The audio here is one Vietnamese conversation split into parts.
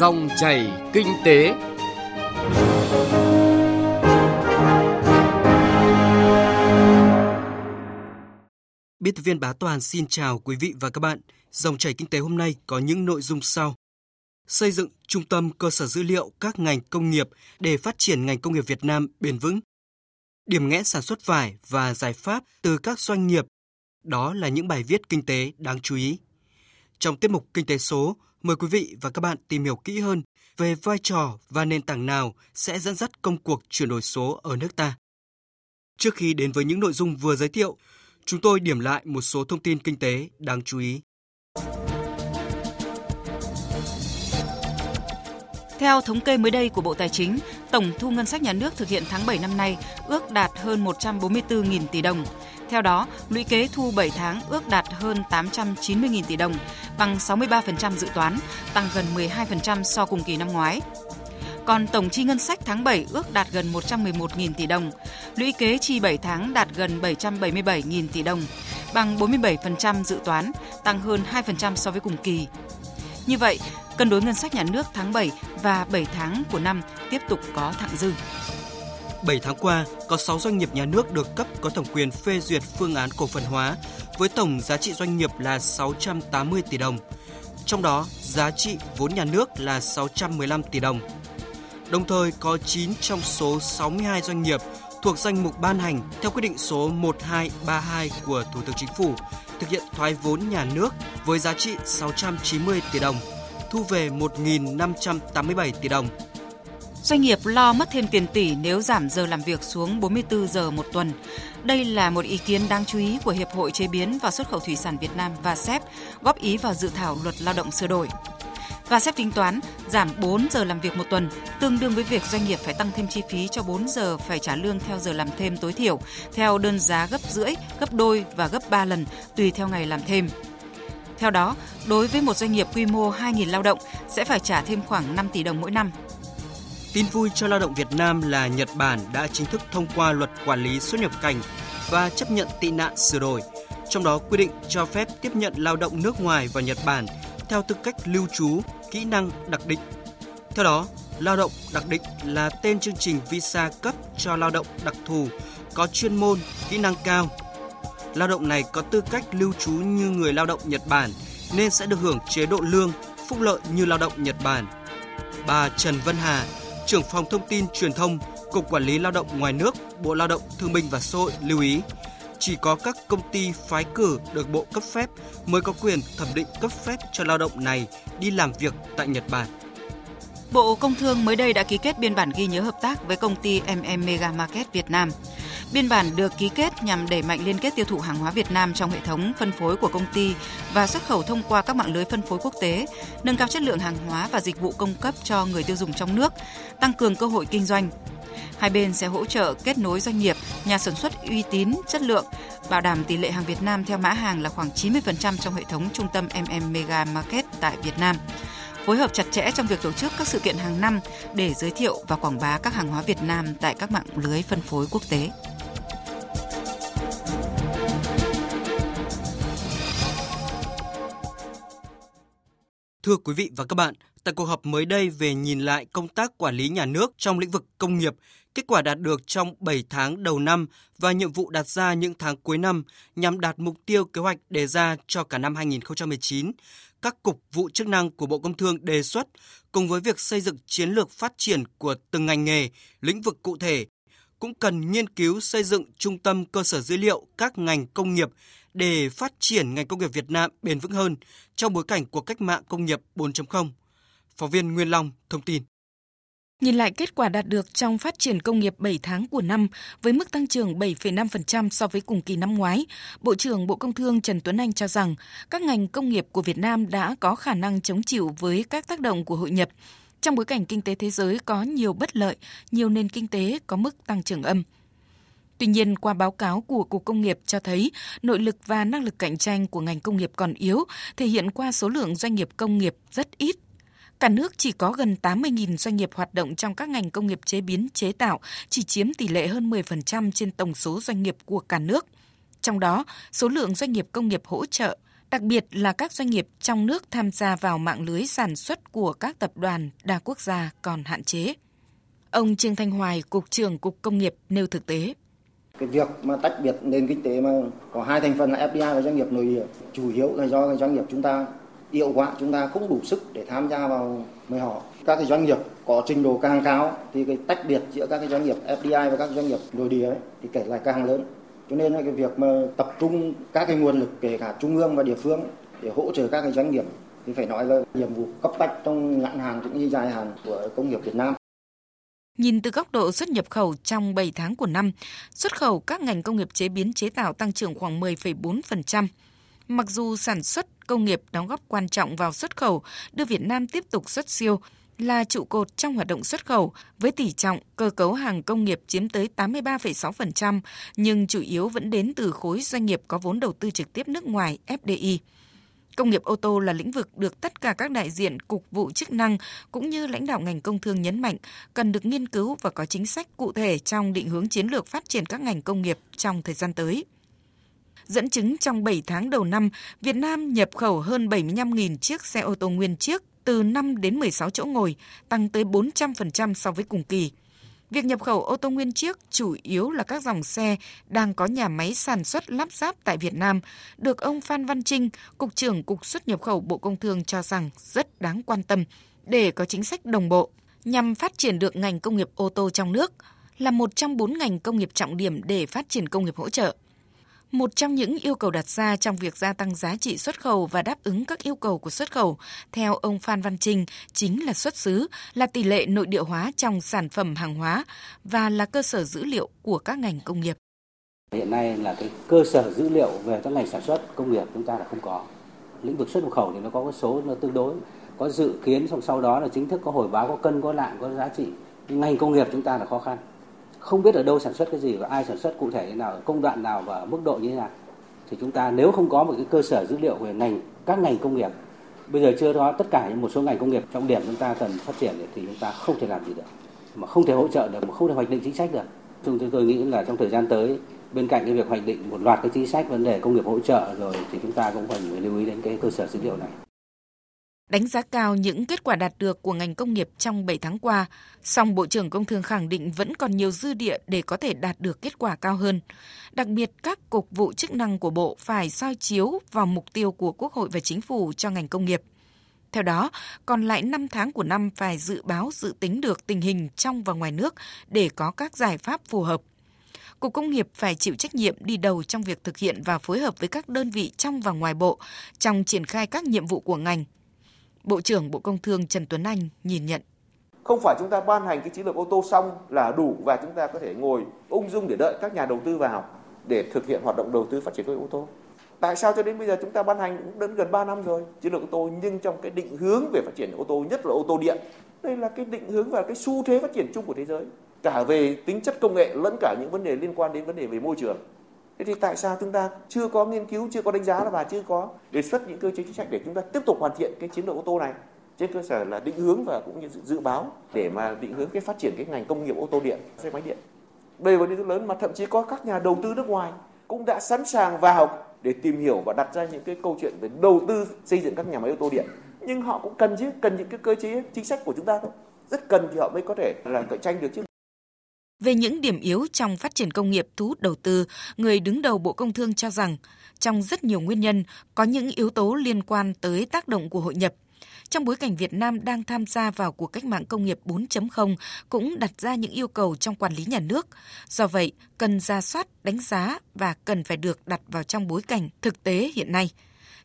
Dòng chảy kinh tế. Biên tập viên Bá Toàn xin chào quý vị và các bạn. Dòng chảy kinh tế hôm nay có những nội dung sau. Xây dựng trung tâm cơ sở dữ liệu các ngành công nghiệp để phát triển ngành công nghiệp Việt Nam bền vững. Điểm nghẽn sản xuất vải và giải pháp từ các doanh nghiệp. Đó là những bài viết kinh tế đáng chú ý. Trong tiết mục Kinh tế số, mời quý vị và các bạn tìm hiểu kỹ hơn về vai trò và nền tảng nào sẽ dẫn dắt công cuộc chuyển đổi số ở nước ta. Trước khi đến với những nội dung vừa giới thiệu, chúng tôi điểm lại một số thông tin kinh tế đáng chú ý. Theo thống kê mới đây của Bộ Tài chính, tổng thu ngân sách nhà nước thực hiện tháng 7 năm nay ước đạt hơn 144.000 tỷ đồng. Theo đó, lũy kế thu 7 tháng ước đạt hơn 890.000 tỷ đồng, bằng 63% dự toán, tăng gần 12% so cùng kỳ năm ngoái. Còn tổng chi ngân sách tháng 7 ước đạt gần 111.000 tỷ đồng, lũy kế chi 7 tháng đạt gần 777.000 tỷ đồng, bằng 47% dự toán, tăng hơn 2% so với cùng kỳ. Như vậy, cân đối ngân sách nhà nước tháng 7 và 7 tháng của năm tiếp tục có thặng dư. 7 tháng qua, có 6 doanh nghiệp nhà nước được cấp có thẩm quyền phê duyệt phương án cổ phần hóa với tổng giá trị doanh nghiệp là 680 tỷ đồng. Trong đó, giá trị vốn nhà nước là 615 tỷ đồng. Đồng thời có 9 trong số 62 doanh nghiệp thuộc danh mục ban hành theo quyết định số 1232 của Thủ tướng Chính phủ thực hiện thoái vốn nhà nước với giá trị 690 tỷ đồng, thu về 1.587 tỷ đồng Doanh nghiệp lo mất thêm tiền tỷ nếu giảm giờ làm việc xuống 44 giờ một tuần. Đây là một ý kiến đáng chú ý của Hiệp hội Chế biến và Xuất khẩu Thủy sản Việt Nam và SEP góp ý vào dự thảo luật lao động sửa đổi. Và SEP tính toán giảm 4 giờ làm việc một tuần, tương đương với việc doanh nghiệp phải tăng thêm chi phí cho 4 giờ phải trả lương theo giờ làm thêm tối thiểu, theo đơn giá gấp rưỡi, gấp đôi và gấp 3 lần tùy theo ngày làm thêm. Theo đó, đối với một doanh nghiệp quy mô 2.000 lao động sẽ phải trả thêm khoảng 5 tỷ đồng mỗi năm Tin vui cho lao động Việt Nam là Nhật Bản đã chính thức thông qua luật quản lý xuất nhập cảnh và chấp nhận tị nạn sửa đổi, trong đó quy định cho phép tiếp nhận lao động nước ngoài vào Nhật Bản theo tư cách lưu trú, kỹ năng đặc định. Theo đó, lao động đặc định là tên chương trình visa cấp cho lao động đặc thù có chuyên môn, kỹ năng cao. Lao động này có tư cách lưu trú như người lao động Nhật Bản nên sẽ được hưởng chế độ lương, phúc lợi như lao động Nhật Bản. Bà Trần Vân Hà, trưởng phòng thông tin truyền thông, Cục Quản lý Lao động ngoài nước, Bộ Lao động Thương binh và Xã hội lưu ý, chỉ có các công ty phái cử được Bộ cấp phép mới có quyền thẩm định cấp phép cho lao động này đi làm việc tại Nhật Bản. Bộ Công Thương mới đây đã ký kết biên bản ghi nhớ hợp tác với công ty MM Mega Market Việt Nam. Biên bản được ký kết nhằm đẩy mạnh liên kết tiêu thụ hàng hóa Việt Nam trong hệ thống phân phối của công ty và xuất khẩu thông qua các mạng lưới phân phối quốc tế, nâng cao chất lượng hàng hóa và dịch vụ cung cấp cho người tiêu dùng trong nước, tăng cường cơ hội kinh doanh. Hai bên sẽ hỗ trợ kết nối doanh nghiệp, nhà sản xuất uy tín, chất lượng, bảo đảm tỷ lệ hàng Việt Nam theo mã hàng là khoảng 90% trong hệ thống trung tâm MM Mega Market tại Việt Nam phối hợp chặt chẽ trong việc tổ chức các sự kiện hàng năm để giới thiệu và quảng bá các hàng hóa Việt Nam tại các mạng lưới phân phối quốc tế. Thưa quý vị và các bạn, tại cuộc họp mới đây về nhìn lại công tác quản lý nhà nước trong lĩnh vực công nghiệp, kết quả đạt được trong 7 tháng đầu năm và nhiệm vụ đặt ra những tháng cuối năm nhằm đạt mục tiêu kế hoạch đề ra cho cả năm 2019, các cục vụ chức năng của Bộ Công Thương đề xuất cùng với việc xây dựng chiến lược phát triển của từng ngành nghề, lĩnh vực cụ thể cũng cần nghiên cứu xây dựng trung tâm cơ sở dữ liệu các ngành công nghiệp để phát triển ngành công nghiệp Việt Nam bền vững hơn trong bối cảnh của cách mạng công nghiệp 4.0. Phóng viên Nguyên Long thông tin. Nhìn lại kết quả đạt được trong phát triển công nghiệp 7 tháng của năm với mức tăng trưởng 7,5% so với cùng kỳ năm ngoái, Bộ trưởng Bộ Công Thương Trần Tuấn Anh cho rằng các ngành công nghiệp của Việt Nam đã có khả năng chống chịu với các tác động của hội nhập. Trong bối cảnh kinh tế thế giới có nhiều bất lợi, nhiều nền kinh tế có mức tăng trưởng âm. Tuy nhiên, qua báo cáo của Cục Công nghiệp cho thấy nội lực và năng lực cạnh tranh của ngành công nghiệp còn yếu, thể hiện qua số lượng doanh nghiệp công nghiệp rất ít. Cả nước chỉ có gần 80.000 doanh nghiệp hoạt động trong các ngành công nghiệp chế biến chế tạo, chỉ chiếm tỷ lệ hơn 10% trên tổng số doanh nghiệp của cả nước. Trong đó, số lượng doanh nghiệp công nghiệp hỗ trợ đặc biệt là các doanh nghiệp trong nước tham gia vào mạng lưới sản xuất của các tập đoàn đa quốc gia còn hạn chế. Ông Trương Thanh Hoài, Cục trưởng Cục Công nghiệp nêu thực tế. Cái việc mà tách biệt nền kinh tế mà có hai thành phần là FDI và doanh nghiệp nội địa chủ yếu là do doanh nghiệp chúng ta hiệu quả chúng ta không đủ sức để tham gia vào với họ. Các cái doanh nghiệp có trình độ càng cao thì cái tách biệt giữa các cái doanh nghiệp FDI và các doanh nghiệp nội địa ấy, thì kể lại càng lớn. Cho nên là cái việc mà tập trung các cái nguồn lực kể cả trung ương và địa phương để hỗ trợ các cái doanh nghiệp thì phải nói là nhiệm vụ cấp bách trong ngắn hạn cũng như dài hạn của công nghiệp Việt Nam. Nhìn từ góc độ xuất nhập khẩu trong 7 tháng của năm, xuất khẩu các ngành công nghiệp chế biến chế tạo tăng trưởng khoảng 10,4%. Mặc dù sản xuất công nghiệp đóng góp quan trọng vào xuất khẩu, đưa Việt Nam tiếp tục xuất siêu, là trụ cột trong hoạt động xuất khẩu với tỷ trọng cơ cấu hàng công nghiệp chiếm tới 83,6%, nhưng chủ yếu vẫn đến từ khối doanh nghiệp có vốn đầu tư trực tiếp nước ngoài FDI. Công nghiệp ô tô là lĩnh vực được tất cả các đại diện cục vụ chức năng cũng như lãnh đạo ngành công thương nhấn mạnh cần được nghiên cứu và có chính sách cụ thể trong định hướng chiến lược phát triển các ngành công nghiệp trong thời gian tới. Dẫn chứng trong 7 tháng đầu năm, Việt Nam nhập khẩu hơn 75.000 chiếc xe ô tô nguyên chiếc từ 5 đến 16 chỗ ngồi, tăng tới 400% so với cùng kỳ. Việc nhập khẩu ô tô nguyên chiếc chủ yếu là các dòng xe đang có nhà máy sản xuất lắp ráp tại Việt Nam, được ông Phan Văn Trinh, Cục trưởng Cục xuất nhập khẩu Bộ Công Thương cho rằng rất đáng quan tâm để có chính sách đồng bộ nhằm phát triển được ngành công nghiệp ô tô trong nước là một trong bốn ngành công nghiệp trọng điểm để phát triển công nghiệp hỗ trợ. Một trong những yêu cầu đặt ra trong việc gia tăng giá trị xuất khẩu và đáp ứng các yêu cầu của xuất khẩu, theo ông Phan Văn Trinh, chính là xuất xứ, là tỷ lệ nội địa hóa trong sản phẩm hàng hóa và là cơ sở dữ liệu của các ngành công nghiệp. Hiện nay là cái cơ sở dữ liệu về các ngành sản xuất công nghiệp chúng ta là không có. Lĩnh vực xuất nhập khẩu thì nó có cái số nó tương đối, có dự kiến xong sau đó là chính thức có hồi báo có cân có lạng có giá trị. Nhưng ngành công nghiệp chúng ta là khó khăn không biết ở đâu sản xuất cái gì và ai sản xuất cụ thể thế nào, công đoạn nào và mức độ như thế nào. Thì chúng ta nếu không có một cái cơ sở dữ liệu về ngành các ngành công nghiệp bây giờ chưa có tất cả những một số ngành công nghiệp trọng điểm chúng ta cần phát triển thì chúng ta không thể làm gì được mà không thể hỗ trợ được mà không thể hoạch định chính sách được chúng tôi nghĩ là trong thời gian tới bên cạnh cái việc hoạch định một loạt cái chính sách vấn đề công nghiệp hỗ trợ rồi thì chúng ta cũng cần phải lưu ý đến cái cơ sở dữ liệu này Đánh giá cao những kết quả đạt được của ngành công nghiệp trong 7 tháng qua, song Bộ trưởng Công Thương khẳng định vẫn còn nhiều dư địa để có thể đạt được kết quả cao hơn. Đặc biệt, các cục vụ chức năng của Bộ phải soi chiếu vào mục tiêu của Quốc hội và Chính phủ cho ngành công nghiệp. Theo đó, còn lại 5 tháng của năm phải dự báo dự tính được tình hình trong và ngoài nước để có các giải pháp phù hợp. Cục Công nghiệp phải chịu trách nhiệm đi đầu trong việc thực hiện và phối hợp với các đơn vị trong và ngoài bộ trong triển khai các nhiệm vụ của ngành, Bộ trưởng Bộ Công Thương Trần Tuấn Anh nhìn nhận. Không phải chúng ta ban hành cái chiến lược ô tô xong là đủ và chúng ta có thể ngồi ung dung để đợi các nhà đầu tư vào để thực hiện hoạt động đầu tư phát triển công nghiệp ô tô. Tại sao cho đến bây giờ chúng ta ban hành cũng đến gần 3 năm rồi, chiến lược ô tô nhưng trong cái định hướng về phát triển ô tô, nhất là ô tô điện, đây là cái định hướng và cái xu thế phát triển chung của thế giới cả về tính chất công nghệ lẫn cả những vấn đề liên quan đến vấn đề về môi trường Thế thì tại sao chúng ta chưa có nghiên cứu, chưa có đánh giá và chưa có đề xuất những cơ chế chính sách để chúng ta tiếp tục hoàn thiện cái chiến lược ô tô này trên cơ sở là định hướng và cũng như dự báo để mà định hướng cái phát triển cái ngành công nghiệp ô tô điện, xe máy điện. Đây là vấn đề rất lớn mà thậm chí có các nhà đầu tư nước ngoài cũng đã sẵn sàng vào để tìm hiểu và đặt ra những cái câu chuyện về đầu tư xây dựng các nhà máy ô tô điện. Nhưng họ cũng cần chứ, cần những cái cơ chế chính sách của chúng ta thôi. Rất cần thì họ mới có thể là cạnh tranh được chứ. Về những điểm yếu trong phát triển công nghiệp thu hút đầu tư, người đứng đầu Bộ Công Thương cho rằng trong rất nhiều nguyên nhân có những yếu tố liên quan tới tác động của hội nhập. Trong bối cảnh Việt Nam đang tham gia vào cuộc cách mạng công nghiệp 4.0 cũng đặt ra những yêu cầu trong quản lý nhà nước. Do vậy, cần ra soát, đánh giá và cần phải được đặt vào trong bối cảnh thực tế hiện nay –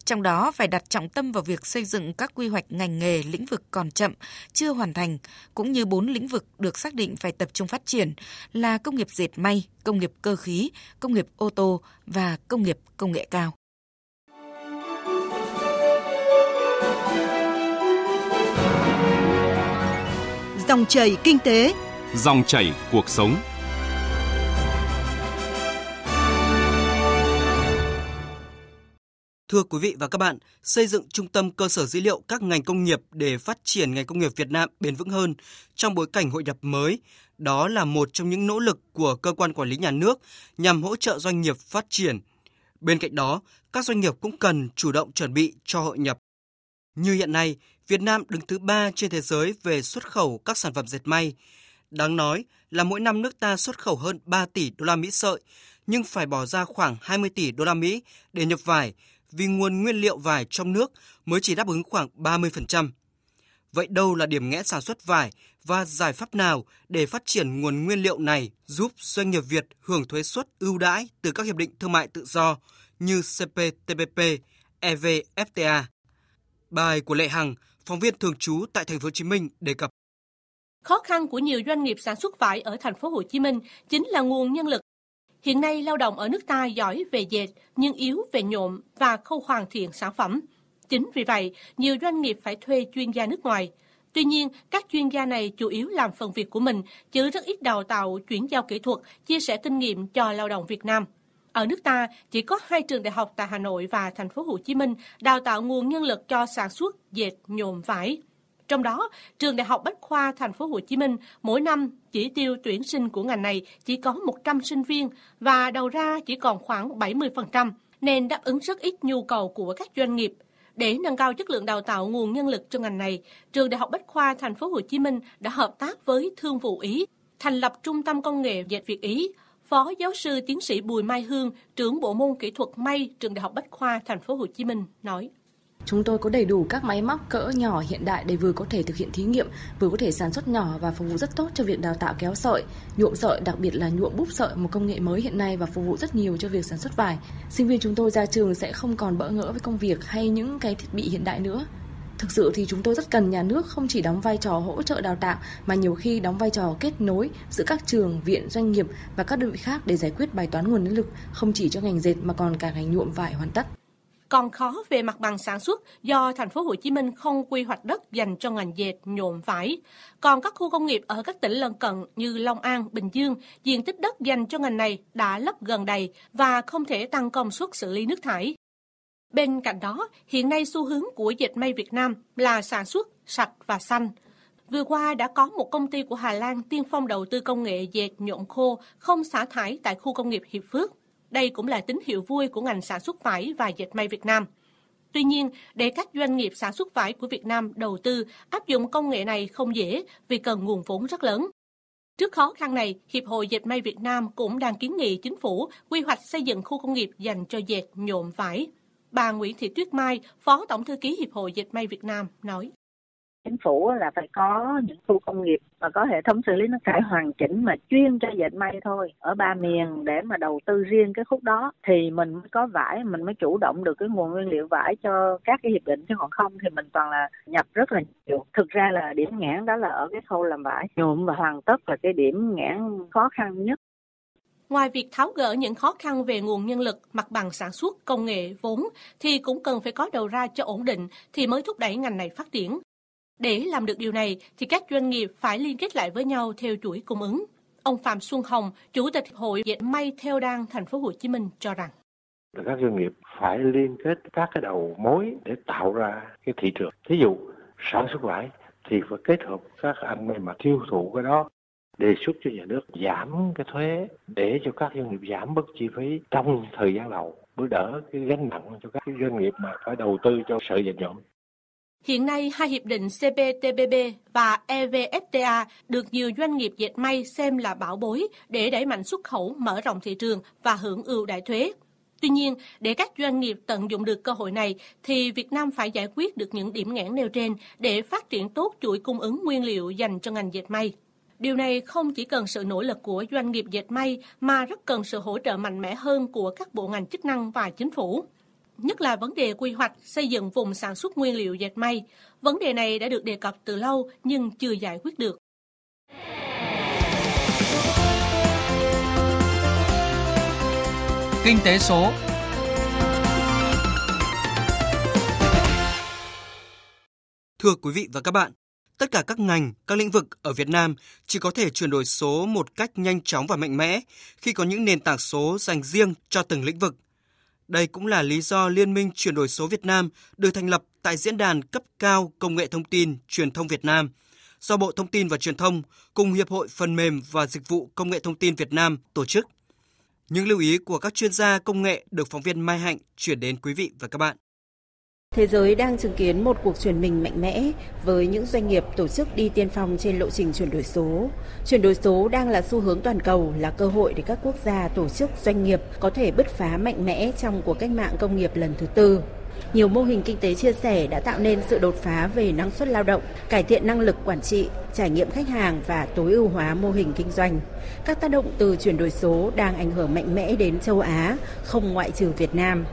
trong đó phải đặt trọng tâm vào việc xây dựng các quy hoạch ngành nghề lĩnh vực còn chậm, chưa hoàn thành, cũng như bốn lĩnh vực được xác định phải tập trung phát triển là công nghiệp dệt may, công nghiệp cơ khí, công nghiệp ô tô và công nghiệp công nghệ cao. Dòng chảy kinh tế, dòng chảy cuộc sống. Thưa quý vị và các bạn, xây dựng trung tâm cơ sở dữ liệu các ngành công nghiệp để phát triển ngành công nghiệp Việt Nam bền vững hơn trong bối cảnh hội nhập mới, đó là một trong những nỗ lực của cơ quan quản lý nhà nước nhằm hỗ trợ doanh nghiệp phát triển. Bên cạnh đó, các doanh nghiệp cũng cần chủ động chuẩn bị cho hội nhập. Như hiện nay, Việt Nam đứng thứ ba trên thế giới về xuất khẩu các sản phẩm dệt may. Đáng nói là mỗi năm nước ta xuất khẩu hơn 3 tỷ đô la Mỹ sợi, nhưng phải bỏ ra khoảng 20 tỷ đô la Mỹ để nhập vải vì nguồn nguyên liệu vải trong nước mới chỉ đáp ứng khoảng 30%. Vậy đâu là điểm nghẽn sản xuất vải và giải pháp nào để phát triển nguồn nguyên liệu này giúp doanh nghiệp Việt hưởng thuế suất ưu đãi từ các hiệp định thương mại tự do như CPTPP, EVFTA? Bài của Lệ Hằng, phóng viên thường trú tại thành phố Hồ Chí Minh đề cập. Khó khăn của nhiều doanh nghiệp sản xuất vải ở thành phố Hồ Chí Minh chính là nguồn nhân lực. Hiện nay lao động ở nước ta giỏi về dệt nhưng yếu về nhộm và khâu hoàn thiện sản phẩm. Chính vì vậy, nhiều doanh nghiệp phải thuê chuyên gia nước ngoài. Tuy nhiên, các chuyên gia này chủ yếu làm phần việc của mình, chứ rất ít đào tạo, chuyển giao kỹ thuật, chia sẻ kinh nghiệm cho lao động Việt Nam. Ở nước ta, chỉ có hai trường đại học tại Hà Nội và thành phố Hồ Chí Minh đào tạo nguồn nhân lực cho sản xuất dệt nhuộm vải. Trong đó, trường Đại học Bách khoa Thành phố Hồ Chí Minh mỗi năm chỉ tiêu tuyển sinh của ngành này chỉ có 100 sinh viên và đầu ra chỉ còn khoảng 70%, nên đáp ứng rất ít nhu cầu của các doanh nghiệp. Để nâng cao chất lượng đào tạo nguồn nhân lực cho ngành này, trường Đại học Bách khoa Thành phố Hồ Chí Minh đã hợp tác với Thương vụ Ý thành lập Trung tâm Công nghệ Dệt Việt Ý. Phó giáo sư tiến sĩ Bùi Mai Hương, trưởng bộ môn kỹ thuật may trường Đại học Bách khoa Thành phố Hồ Chí Minh nói: Chúng tôi có đầy đủ các máy móc cỡ nhỏ hiện đại để vừa có thể thực hiện thí nghiệm, vừa có thể sản xuất nhỏ và phục vụ rất tốt cho việc đào tạo kéo sợi, nhuộm sợi, đặc biệt là nhuộm búp sợi, một công nghệ mới hiện nay và phục vụ rất nhiều cho việc sản xuất vải. Sinh viên chúng tôi ra trường sẽ không còn bỡ ngỡ với công việc hay những cái thiết bị hiện đại nữa. Thực sự thì chúng tôi rất cần nhà nước không chỉ đóng vai trò hỗ trợ đào tạo mà nhiều khi đóng vai trò kết nối giữa các trường, viện, doanh nghiệp và các đơn vị khác để giải quyết bài toán nguồn nhân lực không chỉ cho ngành dệt mà còn cả ngành nhuộm vải hoàn tất còn khó về mặt bằng sản xuất do thành phố Hồ Chí Minh không quy hoạch đất dành cho ngành dệt nhuộm vải. Còn các khu công nghiệp ở các tỉnh lân cận như Long An, Bình Dương, diện tích đất dành cho ngành này đã lấp gần đầy và không thể tăng công suất xử lý nước thải. Bên cạnh đó, hiện nay xu hướng của dệt may Việt Nam là sản xuất sạch và xanh. Vừa qua đã có một công ty của Hà Lan tiên phong đầu tư công nghệ dệt nhuộm khô không xả thải tại khu công nghiệp Hiệp Phước. Đây cũng là tín hiệu vui của ngành sản xuất vải và dệt may Việt Nam. Tuy nhiên, để các doanh nghiệp sản xuất vải của Việt Nam đầu tư áp dụng công nghệ này không dễ vì cần nguồn vốn rất lớn. Trước khó khăn này, Hiệp hội Dệt may Việt Nam cũng đang kiến nghị chính phủ quy hoạch xây dựng khu công nghiệp dành cho dệt nhuộm vải. Bà Nguyễn Thị Tuyết Mai, Phó Tổng thư ký Hiệp hội Dệt may Việt Nam nói chính phủ là phải có những khu công nghiệp và có hệ thống xử lý nước thải hoàn chỉnh mà chuyên cho dệt may thôi ở ba miền để mà đầu tư riêng cái khúc đó thì mình mới có vải mình mới chủ động được cái nguồn nguyên liệu vải cho các cái hiệp định chứ còn không thì mình toàn là nhập rất là nhiều thực ra là điểm nghẽn đó là ở cái khâu làm vải nhuộm và hoàn tất là cái điểm nghẽn khó khăn nhất Ngoài việc tháo gỡ những khó khăn về nguồn nhân lực, mặt bằng sản xuất, công nghệ, vốn, thì cũng cần phải có đầu ra cho ổn định thì mới thúc đẩy ngành này phát triển. Để làm được điều này thì các doanh nghiệp phải liên kết lại với nhau theo chuỗi cung ứng. Ông Phạm Xuân Hồng, Chủ tịch Hội Dệt may theo đan thành phố Hồ Chí Minh cho rằng các doanh nghiệp phải liên kết các cái đầu mối để tạo ra cái thị trường. Thí dụ sản xuất vải thì phải kết hợp các anh em mà tiêu thụ cái đó đề xuất cho nhà nước giảm cái thuế để cho các doanh nghiệp giảm bớt chi phí trong thời gian đầu mới đỡ cái gánh nặng cho các doanh nghiệp mà phải đầu tư cho sợi dệt nhuộm. Hiện nay, hai hiệp định CPTPP và EVFTA được nhiều doanh nghiệp dệt may xem là bảo bối để đẩy mạnh xuất khẩu, mở rộng thị trường và hưởng ưu đại thuế. Tuy nhiên, để các doanh nghiệp tận dụng được cơ hội này, thì Việt Nam phải giải quyết được những điểm nghẽn nêu trên để phát triển tốt chuỗi cung ứng nguyên liệu dành cho ngành dệt may. Điều này không chỉ cần sự nỗ lực của doanh nghiệp dệt may mà rất cần sự hỗ trợ mạnh mẽ hơn của các bộ ngành chức năng và chính phủ nhất là vấn đề quy hoạch xây dựng vùng sản xuất nguyên liệu dệt may. Vấn đề này đã được đề cập từ lâu nhưng chưa giải quyết được. Kinh tế số Thưa quý vị và các bạn, tất cả các ngành, các lĩnh vực ở Việt Nam chỉ có thể chuyển đổi số một cách nhanh chóng và mạnh mẽ khi có những nền tảng số dành riêng cho từng lĩnh vực – đây cũng là lý do Liên minh chuyển đổi số Việt Nam được thành lập tại Diễn đàn cấp cao Công nghệ Thông tin Truyền thông Việt Nam do Bộ Thông tin và Truyền thông cùng Hiệp hội Phần mềm và Dịch vụ Công nghệ Thông tin Việt Nam tổ chức. Những lưu ý của các chuyên gia công nghệ được phóng viên Mai Hạnh chuyển đến quý vị và các bạn. Thế giới đang chứng kiến một cuộc chuyển mình mạnh mẽ với những doanh nghiệp tổ chức đi tiên phong trên lộ trình chuyển đổi số. Chuyển đổi số đang là xu hướng toàn cầu, là cơ hội để các quốc gia, tổ chức, doanh nghiệp có thể bứt phá mạnh mẽ trong cuộc cách mạng công nghiệp lần thứ tư. Nhiều mô hình kinh tế chia sẻ đã tạo nên sự đột phá về năng suất lao động, cải thiện năng lực quản trị, trải nghiệm khách hàng và tối ưu hóa mô hình kinh doanh. Các tác động từ chuyển đổi số đang ảnh hưởng mạnh mẽ đến châu Á, không ngoại trừ Việt Nam.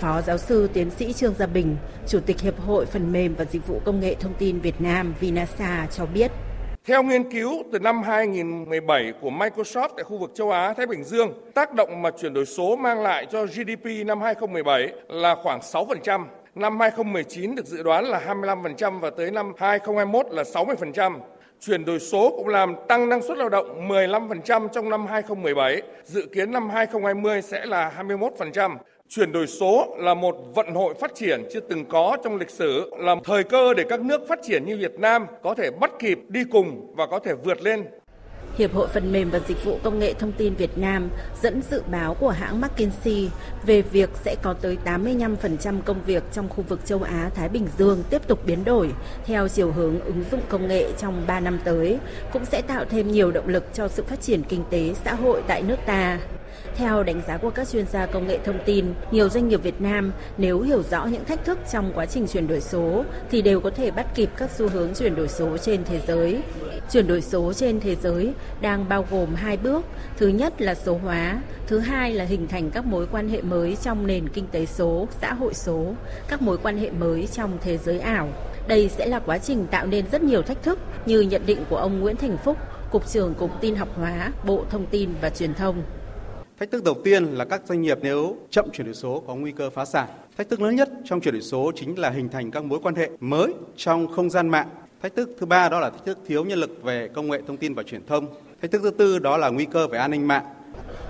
Phó giáo sư tiến sĩ Trương Gia Bình, Chủ tịch Hiệp hội Phần mềm và Dịch vụ Công nghệ Thông tin Việt Nam Vinasa cho biết. Theo nghiên cứu từ năm 2017 của Microsoft tại khu vực châu Á Thái Bình Dương, tác động mà chuyển đổi số mang lại cho GDP năm 2017 là khoảng 6%, năm 2019 được dự đoán là 25% và tới năm 2021 là 60%. Chuyển đổi số cũng làm tăng năng suất lao động 15% trong năm 2017, dự kiến năm 2020 sẽ là 21%. Chuyển đổi số là một vận hội phát triển chưa từng có trong lịch sử, là thời cơ để các nước phát triển như Việt Nam có thể bắt kịp đi cùng và có thể vượt lên. Hiệp hội Phần mềm và Dịch vụ Công nghệ Thông tin Việt Nam dẫn dự báo của hãng McKinsey về việc sẽ có tới 85% công việc trong khu vực châu Á-Thái Bình Dương tiếp tục biến đổi theo chiều hướng ứng dụng công nghệ trong 3 năm tới, cũng sẽ tạo thêm nhiều động lực cho sự phát triển kinh tế xã hội tại nước ta. Theo đánh giá của các chuyên gia công nghệ thông tin, nhiều doanh nghiệp Việt Nam nếu hiểu rõ những thách thức trong quá trình chuyển đổi số thì đều có thể bắt kịp các xu hướng chuyển đổi số trên thế giới. Chuyển đổi số trên thế giới đang bao gồm hai bước. Thứ nhất là số hóa, thứ hai là hình thành các mối quan hệ mới trong nền kinh tế số, xã hội số, các mối quan hệ mới trong thế giới ảo. Đây sẽ là quá trình tạo nên rất nhiều thách thức như nhận định của ông Nguyễn Thành Phúc, Cục trưởng Cục Tin học hóa, Bộ Thông tin và Truyền thông. Thách thức đầu tiên là các doanh nghiệp nếu chậm chuyển đổi số có nguy cơ phá sản. Thách thức lớn nhất trong chuyển đổi số chính là hình thành các mối quan hệ mới trong không gian mạng. Thách thức thứ ba đó là thách thức thiếu nhân lực về công nghệ thông tin và truyền thông. Thách thức thứ tư đó là nguy cơ về an ninh mạng.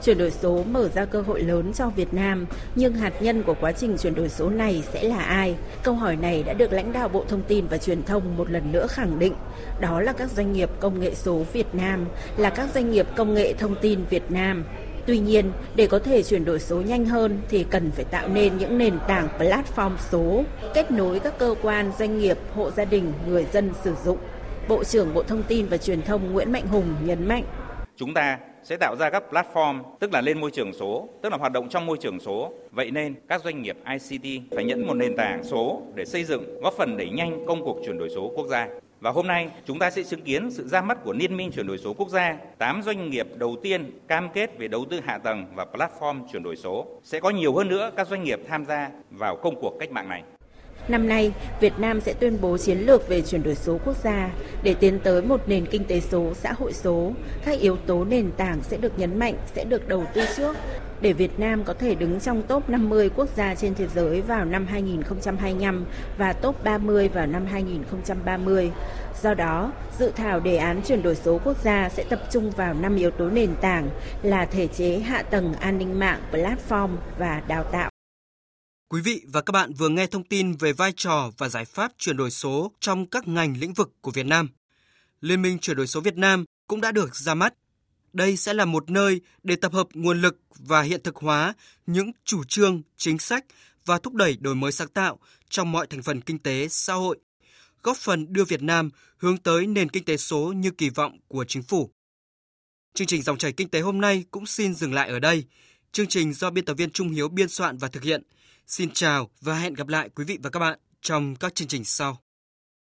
Chuyển đổi số mở ra cơ hội lớn cho Việt Nam, nhưng hạt nhân của quá trình chuyển đổi số này sẽ là ai? Câu hỏi này đã được lãnh đạo Bộ Thông tin và Truyền thông một lần nữa khẳng định. Đó là các doanh nghiệp công nghệ số Việt Nam, là các doanh nghiệp công nghệ thông tin Việt Nam. Tuy nhiên, để có thể chuyển đổi số nhanh hơn thì cần phải tạo nên những nền tảng platform số, kết nối các cơ quan, doanh nghiệp, hộ gia đình, người dân sử dụng. Bộ trưởng Bộ Thông tin và Truyền thông Nguyễn Mạnh Hùng nhấn mạnh. Chúng ta sẽ tạo ra các platform, tức là lên môi trường số, tức là hoạt động trong môi trường số. Vậy nên các doanh nghiệp ICT phải nhận một nền tảng số để xây dựng, góp phần đẩy nhanh công cuộc chuyển đổi số quốc gia. Và hôm nay chúng ta sẽ chứng kiến sự ra mắt của Liên minh chuyển đổi số quốc gia. 8 doanh nghiệp đầu tiên cam kết về đầu tư hạ tầng và platform chuyển đổi số. Sẽ có nhiều hơn nữa các doanh nghiệp tham gia vào công cuộc cách mạng này. Năm nay, Việt Nam sẽ tuyên bố chiến lược về chuyển đổi số quốc gia để tiến tới một nền kinh tế số, xã hội số. Các yếu tố nền tảng sẽ được nhấn mạnh, sẽ được đầu tư trước để Việt Nam có thể đứng trong top 50 quốc gia trên thế giới vào năm 2025 và top 30 vào năm 2030. Do đó, dự thảo đề án chuyển đổi số quốc gia sẽ tập trung vào 5 yếu tố nền tảng là thể chế, hạ tầng, an ninh mạng, platform và đào tạo. Quý vị và các bạn vừa nghe thông tin về vai trò và giải pháp chuyển đổi số trong các ngành lĩnh vực của Việt Nam. Liên minh chuyển đổi số Việt Nam cũng đã được ra mắt. Đây sẽ là một nơi để tập hợp nguồn lực và hiện thực hóa những chủ trương, chính sách và thúc đẩy đổi mới sáng tạo trong mọi thành phần kinh tế, xã hội, góp phần đưa Việt Nam hướng tới nền kinh tế số như kỳ vọng của chính phủ. Chương trình dòng chảy kinh tế hôm nay cũng xin dừng lại ở đây. Chương trình do biên tập viên Trung Hiếu biên soạn và thực hiện – Xin chào và hẹn gặp lại quý vị và các bạn trong các chương trình sau.